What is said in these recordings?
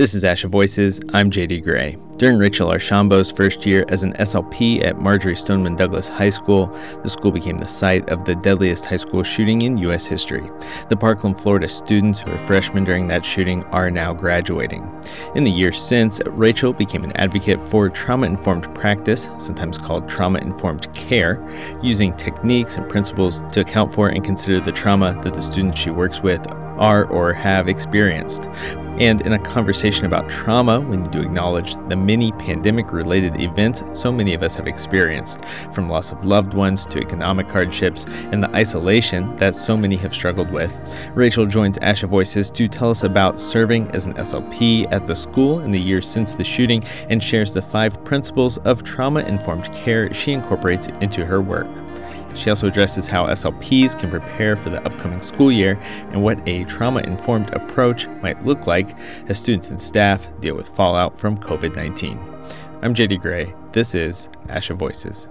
This is Asha Voices. I'm JD Gray. During Rachel Archambault's first year as an SLP at Marjory Stoneman Douglas High School, the school became the site of the deadliest high school shooting in U.S. history. The Parkland, Florida students who were freshmen during that shooting are now graduating. In the years since, Rachel became an advocate for trauma informed practice, sometimes called trauma informed care, using techniques and principles to account for and consider the trauma that the students she works with are or have experienced. And in a conversation about trauma, we need to acknowledge the many pandemic related events so many of us have experienced, from loss of loved ones to economic hardships and the isolation that so many have struggled with. Rachel joins Asha Voices to tell us about serving as an SLP at the school in the years since the shooting and shares the five principles of trauma informed care she incorporates into her work. She also addresses how SLPs can prepare for the upcoming school year and what a trauma informed approach might look like as students and staff deal with fallout from COVID 19. I'm JD Gray. This is Asha Voices.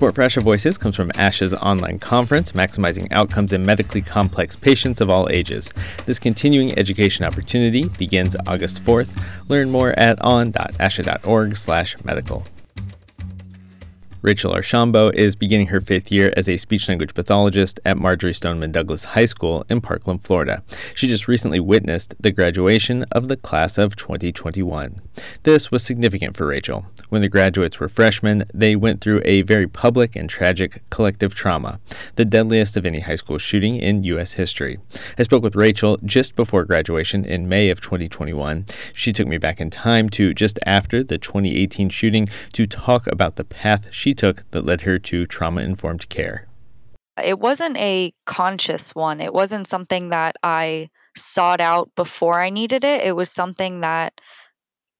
Support for Asha Voices comes from ASHA's online conference, Maximizing Outcomes in Medically Complex Patients of All Ages. This continuing education opportunity begins August 4th. Learn more at on.asha.org slash medical. Rachel Archambault is beginning her fifth year as a speech language pathologist at Marjory Stoneman Douglas High School in Parkland, Florida. She just recently witnessed the graduation of the class of 2021. This was significant for Rachel. When the graduates were freshmen, they went through a very public and tragic collective trauma, the deadliest of any high school shooting in U.S. history. I spoke with Rachel just before graduation in May of 2021. She took me back in time to just after the 2018 shooting to talk about the path she she took that led her to trauma informed care? It wasn't a conscious one. It wasn't something that I sought out before I needed it. It was something that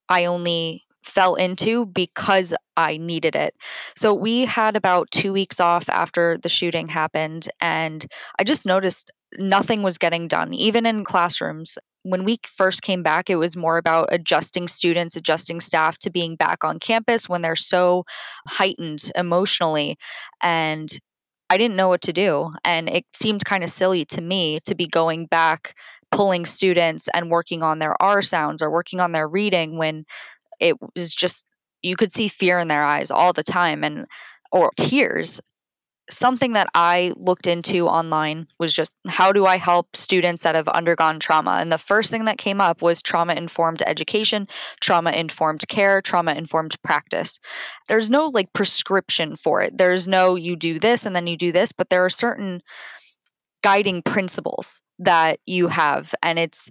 I only fell into because I needed it. So we had about two weeks off after the shooting happened, and I just noticed nothing was getting done, even in classrooms when we first came back, it was more about adjusting students, adjusting staff to being back on campus when they're so heightened emotionally. And I didn't know what to do. And it seemed kind of silly to me to be going back, pulling students and working on their R sounds or working on their reading when it was just, you could see fear in their eyes all the time and, or tears something that I looked into online was just how do I help students that have undergone trauma? And the first thing that came up was trauma informed education, trauma informed care, trauma informed practice. There's no like prescription for it. There's no you do this and then you do this, but there are certain guiding principles that you have and it's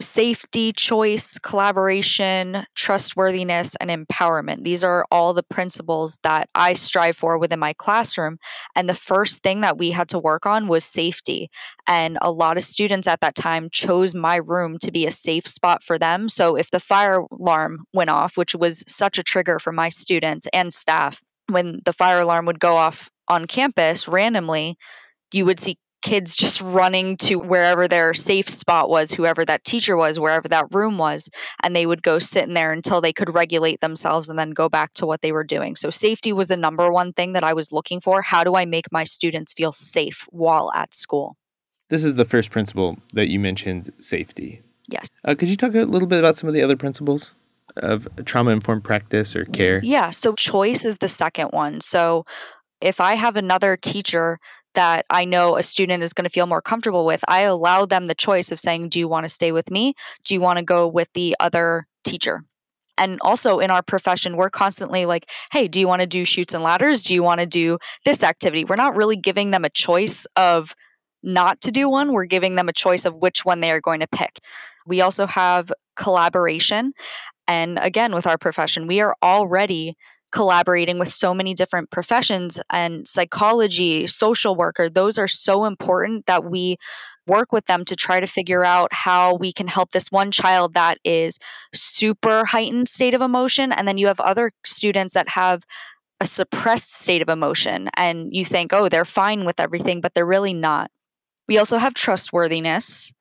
safety, choice, collaboration, trustworthiness, and empowerment. These are all the principles that I strive for within my classroom. And the first thing that we had to work on was safety. And a lot of students at that time chose my room to be a safe spot for them. So if the fire alarm went off, which was such a trigger for my students and staff, when the fire alarm would go off on campus randomly, you would see kids just running to wherever their safe spot was, whoever that teacher was, wherever that room was, and they would go sit in there until they could regulate themselves and then go back to what they were doing. So, safety was the number one thing that I was looking for. How do I make my students feel safe while at school? This is the first principle that you mentioned safety. Yes. Uh, could you talk a little bit about some of the other principles? Of trauma informed practice or care? Yeah, so choice is the second one. So, if I have another teacher that I know a student is going to feel more comfortable with, I allow them the choice of saying, Do you want to stay with me? Do you want to go with the other teacher? And also in our profession, we're constantly like, Hey, do you want to do Chutes and Ladders? Do you want to do this activity? We're not really giving them a choice of not to do one, we're giving them a choice of which one they are going to pick. We also have collaboration. And again, with our profession, we are already collaborating with so many different professions and psychology, social worker, those are so important that we work with them to try to figure out how we can help this one child that is super heightened state of emotion. And then you have other students that have a suppressed state of emotion and you think oh they're fine with everything but they're really not. We also have trustworthiness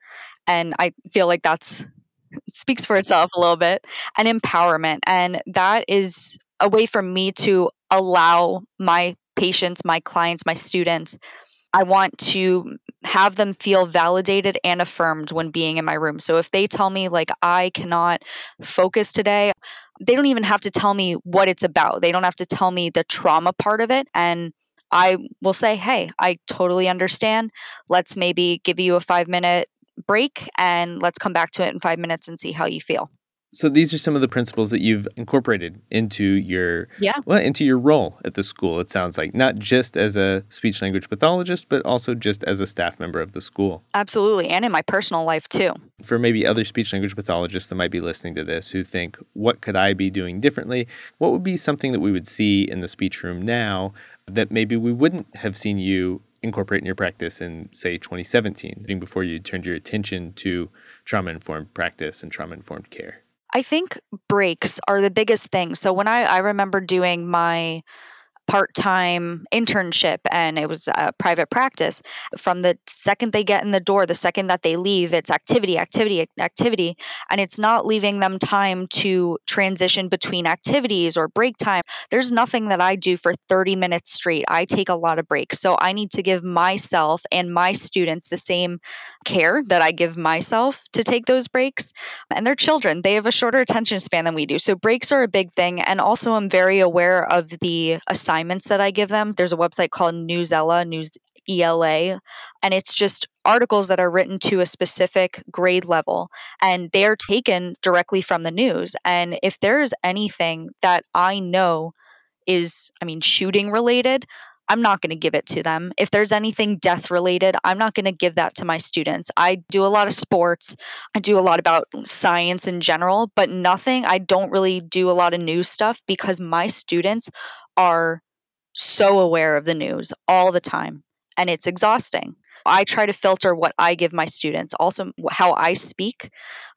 and i feel like that's speaks for itself a little bit and empowerment. And that is a way for me to allow my patients, my clients, my students I want to have them feel validated and affirmed when being in my room. So if they tell me, like, I cannot focus today, they don't even have to tell me what it's about. They don't have to tell me the trauma part of it. And I will say, hey, I totally understand. Let's maybe give you a five minute break and let's come back to it in five minutes and see how you feel. So these are some of the principles that you've incorporated into your yeah well into your role at the school. It sounds like not just as a speech language pathologist, but also just as a staff member of the school. Absolutely, and in my personal life too. For maybe other speech language pathologists that might be listening to this who think, "What could I be doing differently?" What would be something that we would see in the speech room now that maybe we wouldn't have seen you incorporate in your practice in say 2017 before you turned your attention to trauma informed practice and trauma informed care I think breaks are the biggest thing. So when I, I remember doing my part time internship and it was a private practice. From the second they get in the door, the second that they leave, it's activity, activity, activity. And it's not leaving them time to transition between activities or break time. There's nothing that I do for 30 minutes straight. I take a lot of breaks. So I need to give myself and my students the same care that I give myself to take those breaks. And they're children, they have a shorter attention span than we do. So breaks are a big thing. And also, I'm very aware of the assignment assignments that I give them. There's a website called Newsela, News ELA, and it's just articles that are written to a specific grade level and they're taken directly from the news. And if there's anything that I know is, I mean, shooting related, I'm not going to give it to them. If there's anything death related, I'm not going to give that to my students. I do a lot of sports, I do a lot about science in general, but nothing, I don't really do a lot of news stuff because my students are so aware of the news all the time, and it's exhausting. I try to filter what I give my students, also how I speak.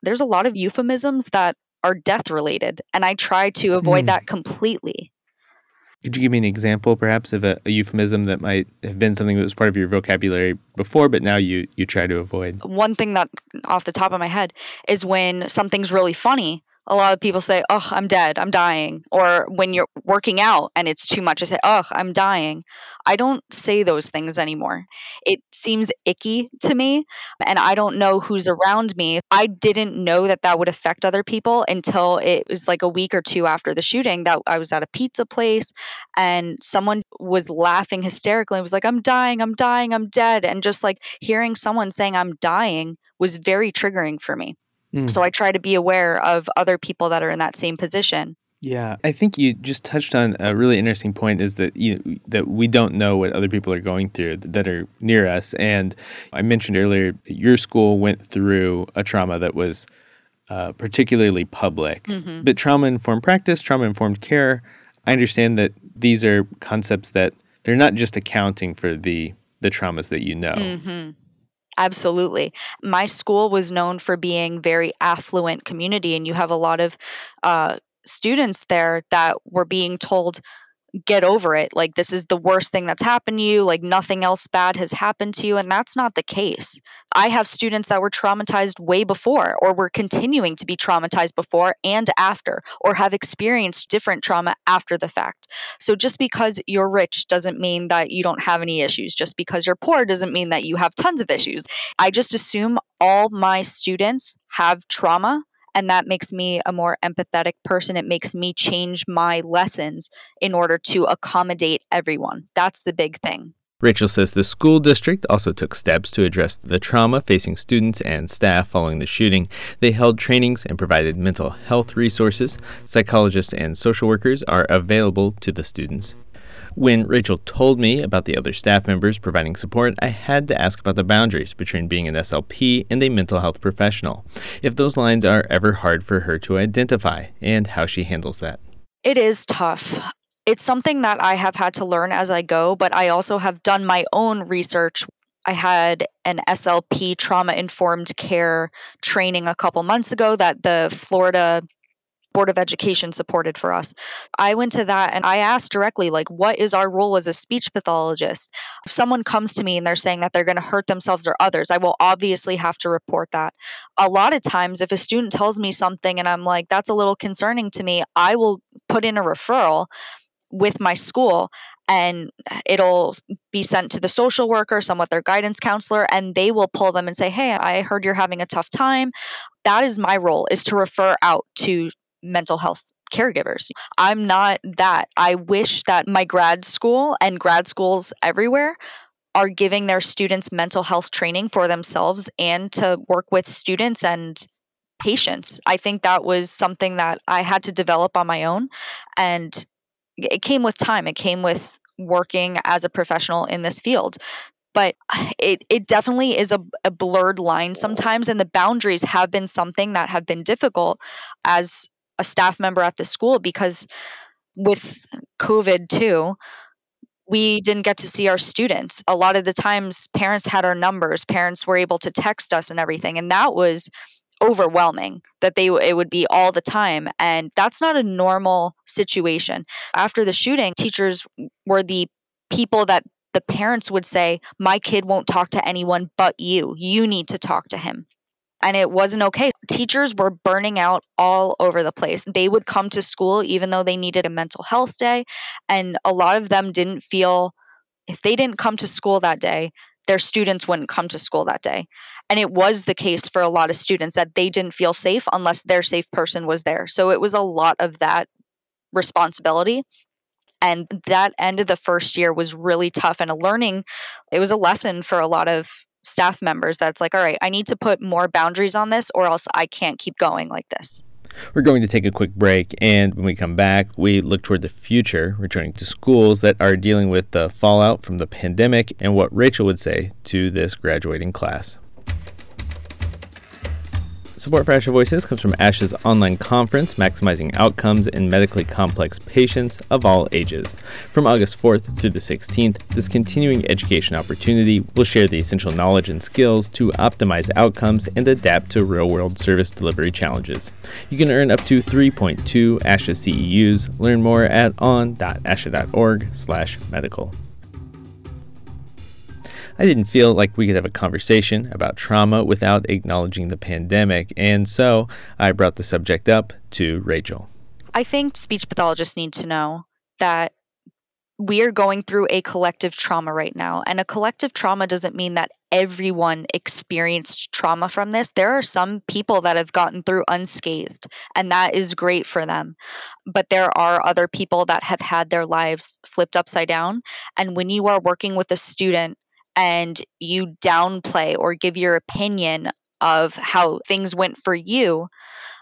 There's a lot of euphemisms that are death related, and I try to avoid mm. that completely. Could you give me an example, perhaps, of a, a, euphemism that might have been something that was part of your vocabulary before, but now you you try to avoid? One thing that, off the top of my head, is when something's really funny a lot of people say, Oh, I'm dead, I'm dying. Or when you're working out and it's too much, I say, Oh, I'm dying. I don't say those things anymore. It seems icky to me, and I don't know who's around me. I didn't know that that would affect other people until it was like a week or two after the shooting that I was at a pizza place and someone was laughing hysterically. It was like, I'm dying, I'm dying, I'm dead. And just like hearing someone saying I'm dying was very triggering for me. Mm. So I try to be aware of other people that are in that same position. Yeah, I think you just touched on a really interesting point is that you that we don't know what other people are going through that are near us. And I mentioned earlier your school went through a trauma that was uh, particularly public, mm-hmm. but trauma informed practice, trauma informed care. I understand that these are concepts that they're not just accounting for the the traumas that you know. Mm-hmm. Absolutely. My school was known for being very affluent community and you have a lot of uh, students there that were being told get over it. Like, this is the worst thing that's happened to you. Like, nothing else bad has happened to you. And that's not the case. I have students that were traumatized way before, or were continuing to be traumatized before and after, or have experienced different trauma after the fact. So, just because you're rich doesn't mean that you don't have any issues. Just because you're poor doesn't mean that you have tons of issues. I just assume all my students have trauma and that makes me a more empathetic person. It makes me change my lessons in order to accommodate everyone. That's the big thing. Rachel says the school district also took steps to address the trauma facing students and staff following the shooting. They held trainings and provided mental health resources. Psychologists and social workers are available to the students. When Rachel told me about the other staff members providing support, I had to ask about the boundaries between being an SLP and a mental health professional, if those lines are ever hard for her to identify, and how she handles that. It is tough. It's something that I have had to learn as I go, but I also have done my own research I had an SLP trauma informed care training a couple months ago that the Florida Board of Education supported for us. I went to that and I asked directly, like, what is our role as a speech pathologist? If someone comes to me and they're saying that they're going to hurt themselves or others, I will obviously have to report that. A lot of times, if a student tells me something and I'm like, that's a little concerning to me, I will put in a referral with my school and it'll be sent to the social worker, somewhat their guidance counselor, and they will pull them and say, Hey, I heard you're having a tough time. That is my role is to refer out to mental health caregivers. I'm not that. I wish that my grad school and grad schools everywhere are giving their students mental health training for themselves and to work with students and patients. I think that was something that I had to develop on my own. And it came with time, it came with working as a professional in this field. But it, it definitely is a, a blurred line sometimes, and the boundaries have been something that have been difficult as a staff member at the school because with COVID too, we didn't get to see our students. A lot of the times, parents had our numbers, parents were able to text us and everything. And that was overwhelming that they it would be all the time and that's not a normal situation after the shooting teachers were the people that the parents would say my kid won't talk to anyone but you you need to talk to him and it wasn't okay teachers were burning out all over the place they would come to school even though they needed a mental health day and a lot of them didn't feel if they didn't come to school that day their students wouldn't come to school that day. And it was the case for a lot of students that they didn't feel safe unless their safe person was there. So it was a lot of that responsibility. And that end of the first year was really tough and a learning, it was a lesson for a lot of staff members that's like, all right, I need to put more boundaries on this or else I can't keep going like this. We're going to take a quick break, and when we come back, we look toward the future, returning to schools that are dealing with the fallout from the pandemic and what Rachel would say to this graduating class. Support for ASHA Voices comes from ASHA's online conference, Maximizing Outcomes in Medically Complex Patients of All Ages. From August 4th through the 16th, this continuing education opportunity will share the essential knowledge and skills to optimize outcomes and adapt to real world service delivery challenges. You can earn up to 3.2 ASHA CEUs. Learn more at on.asha.org/slash medical. I didn't feel like we could have a conversation about trauma without acknowledging the pandemic, and so I brought the subject up to Rachel. I think speech pathologists need to know that we are going through a collective trauma right now. And a collective trauma doesn't mean that everyone experienced trauma from this. There are some people that have gotten through unscathed, and that is great for them. But there are other people that have had their lives flipped upside down. And when you are working with a student and you downplay or give your opinion of how things went for you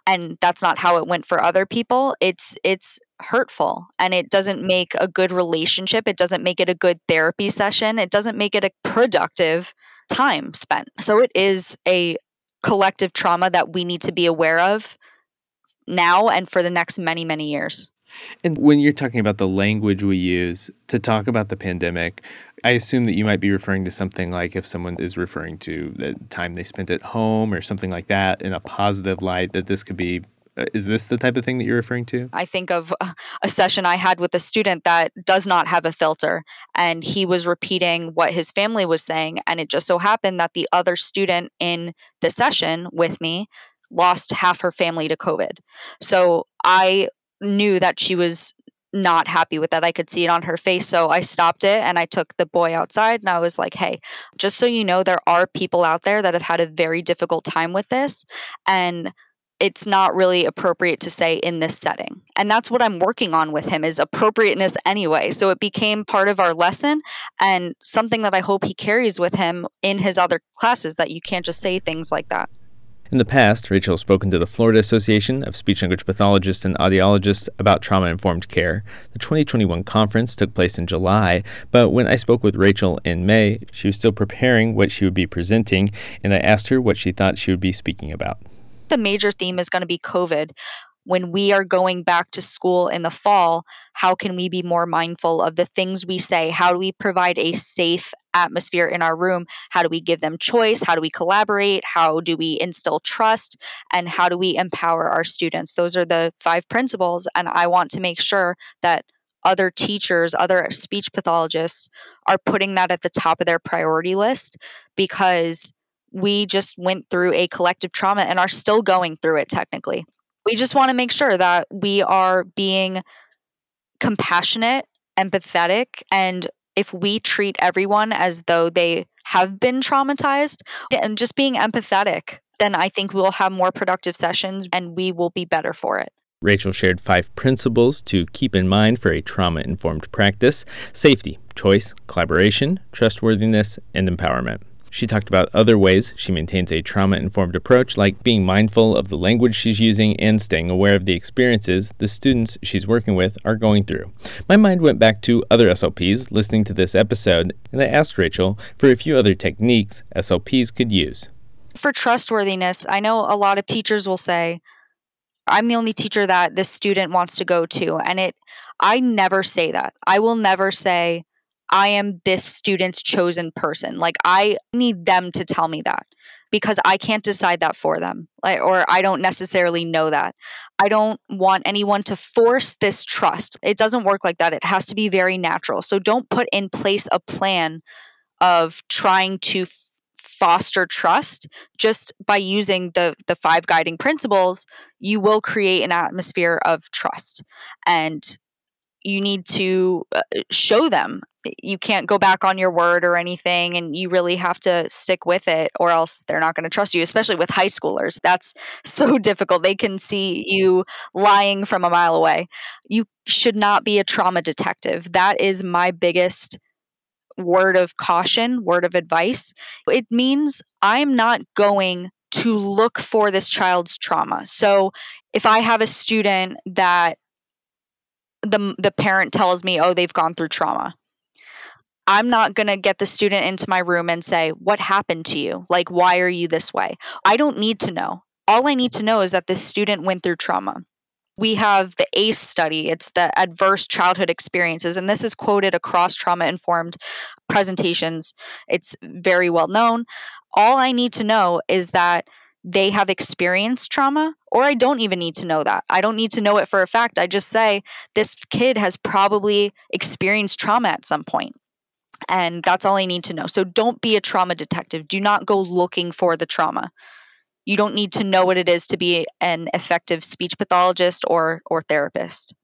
and that's not how it went for other people it's it's hurtful and it doesn't make a good relationship it doesn't make it a good therapy session it doesn't make it a productive time spent. So it is a collective trauma that we need to be aware of now and for the next many many years and when you're talking about the language we use to talk about the pandemic, I assume that you might be referring to something like if someone is referring to the time they spent at home or something like that in a positive light, that this could be. Uh, is this the type of thing that you're referring to? I think of a session I had with a student that does not have a filter, and he was repeating what his family was saying. And it just so happened that the other student in the session with me lost half her family to COVID. So I knew that she was not happy with that. I could see it on her face. So I stopped it and I took the boy outside and I was like, hey, just so you know, there are people out there that have had a very difficult time with this. And it's not really appropriate to say in this setting. And that's what I'm working on with him is appropriateness anyway. So it became part of our lesson and something that I hope he carries with him in his other classes that you can't just say things like that. In the past, Rachel has spoken to the Florida Association of Speech Language Pathologists and Audiologists about trauma informed care. The 2021 conference took place in July, but when I spoke with Rachel in May, she was still preparing what she would be presenting, and I asked her what she thought she would be speaking about. The major theme is going to be COVID when we are going back to school in the fall, how can we be more mindful of the things we say? How do we provide a safe atmosphere in our room? How do we give them choice? How do we collaborate? How do we instill trust? And how do we empower our students? Those are the five principles. And I want to make sure that other teachers, other speech pathologists are putting that at the top of their priority list because we just went through a collective trauma and are still going through it technically we just want to make sure that we are being compassionate, empathetic, and if we treat everyone as though they have been traumatized and just being empathetic, then I think we'll have more productive sessions and we will be better for it. Rachel shared five principles to keep in mind for a trauma informed practice safety, choice, collaboration, trustworthiness, and empowerment. She talked about other ways she maintains a trauma informed approach, like being mindful of the language she's using and staying aware of the experiences the students she's working with are going through. My mind went back to other SLPs listening to this episode, and I asked Rachel for a few other techniques SLPs could use. For trustworthiness, I know a lot of teachers will say, I'm the only teacher that this student wants to go to. And it, I never say that. I will never say, I am this student's chosen person. Like I need them to tell me that because I can't decide that for them. Like, or I don't necessarily know that. I don't want anyone to force this trust. It doesn't work like that. It has to be very natural. So don't put in place a plan of trying to f- foster trust just by using the the five guiding principles you will create an atmosphere of trust and you need to uh, show them you can't go back on your word or anything and you really have to stick with it or else they're not going to trust you especially with high schoolers. That's so difficult. They can see you lying from a mile away. You should not be a trauma detective. That is my biggest word of caution word of advice. It means i'm not going to look for this child's trauma. So if i have a student that the the parent tells me oh they've gone through trauma I'm not going to get the student into my room and say, What happened to you? Like, why are you this way? I don't need to know. All I need to know is that this student went through trauma. We have the ACE study, it's the adverse childhood experiences, and this is quoted across trauma informed presentations. It's very well known. All I need to know is that they have experienced trauma, or I don't even need to know that. I don't need to know it for a fact. I just say this kid has probably experienced trauma at some point. And that's all I need to know. So don't be a trauma detective. Do not go looking for the trauma. You don't need to know what it is to be an effective speech pathologist or or therapist.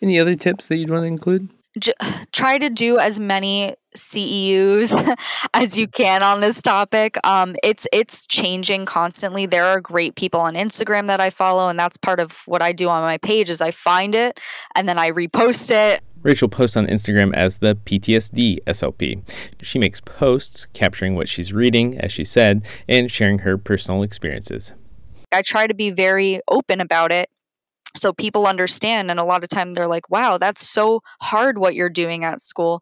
Any other tips that you'd want to include? J- try to do as many CEUs as you can on this topic. Um, it's it's changing constantly. There are great people on Instagram that I follow, and that's part of what I do on my page. Is I find it and then I repost it. Rachel posts on Instagram as the PTSD SLP. She makes posts capturing what she's reading, as she said, and sharing her personal experiences. I try to be very open about it so people understand and a lot of time they're like wow that's so hard what you're doing at school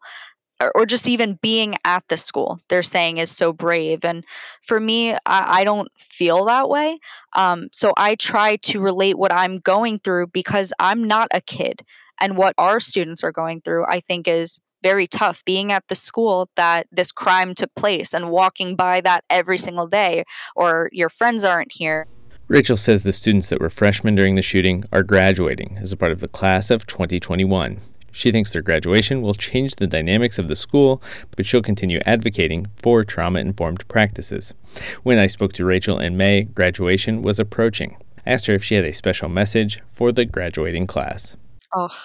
or just even being at the school they're saying is so brave. And for me i, I don't feel that way. Um, so i try to relate what i'm going through because i'm not a kid. And what our students are going through i think is very tough being at the school that this crime took place and walking by that every single day or your friends aren't here. Rachel says the students that were freshmen during the shooting are graduating as a part of the class of 2021. She thinks their graduation will change the dynamics of the school, but she'll continue advocating for trauma informed practices. When I spoke to Rachel in May, graduation was approaching. I asked her if she had a special message for the graduating class. Oh,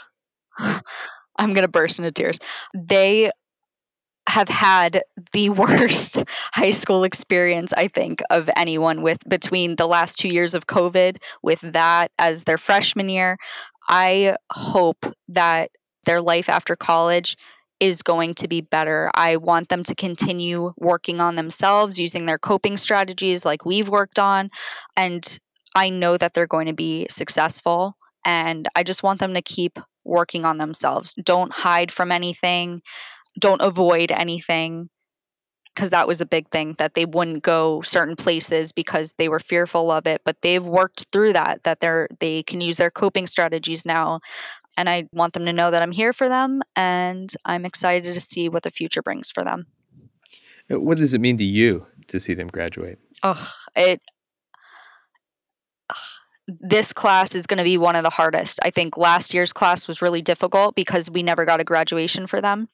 I'm going to burst into tears. They have had the worst high school experience i think of anyone with between the last 2 years of covid with that as their freshman year i hope that their life after college is going to be better. I want them to continue working on themselves using their coping strategies like we've worked on and I know that they're going to be successful and I just want them to keep working on themselves. Don't hide from anything don't avoid anything because that was a big thing that they wouldn't go certain places because they were fearful of it but they've worked through that that they're they can use their coping strategies now and i want them to know that i'm here for them and i'm excited to see what the future brings for them. Uh, what does it mean to you to see them graduate? Oh it this class is going to be one of the hardest. I think last year's class was really difficult because we never got a graduation for them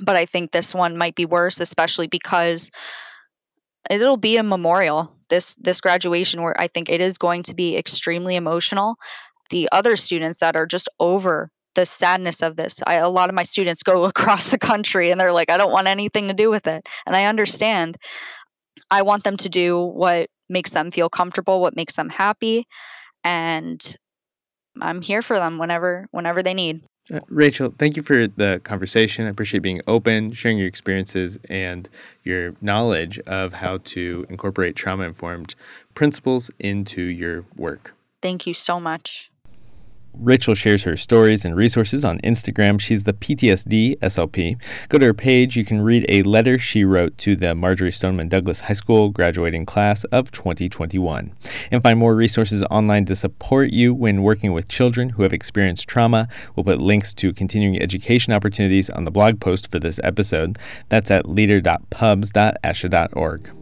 but I think this one might be worse, especially because it'll be a memorial. This this graduation where I think it is going to be extremely emotional. The other students that are just over the sadness of this. I, a lot of my students go across the country and they're like, I don't want anything to do with it. And I understand. I want them to do what makes them feel comfortable, what makes them happy. And I'm here for them whenever whenever they need. Uh, Rachel, thank you for the conversation. I appreciate being open, sharing your experiences and your knowledge of how to incorporate trauma informed principles into your work. Thank you so much. Rachel shares her stories and resources on Instagram. She's the PTSD SLP. Go to her page. You can read a letter she wrote to the Marjory Stoneman Douglas High School graduating class of 2021. And find more resources online to support you when working with children who have experienced trauma. We'll put links to continuing education opportunities on the blog post for this episode. That's at leader.pubs.asha.org.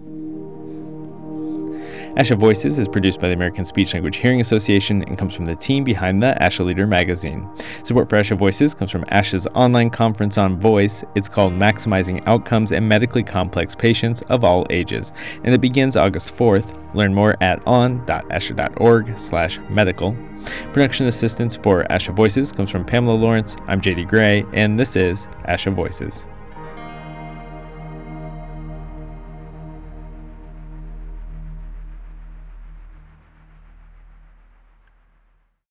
ASHA Voices is produced by the American Speech Language Hearing Association and comes from the team behind the ASHA Leader magazine. Support for ASHA Voices comes from ASHA's online conference on voice. It's called Maximizing Outcomes in Medically Complex Patients of All Ages, and it begins August 4th. Learn more at on.asha.org/medical. Production assistance for ASHA Voices comes from Pamela Lawrence. I'm JD Gray, and this is ASHA Voices.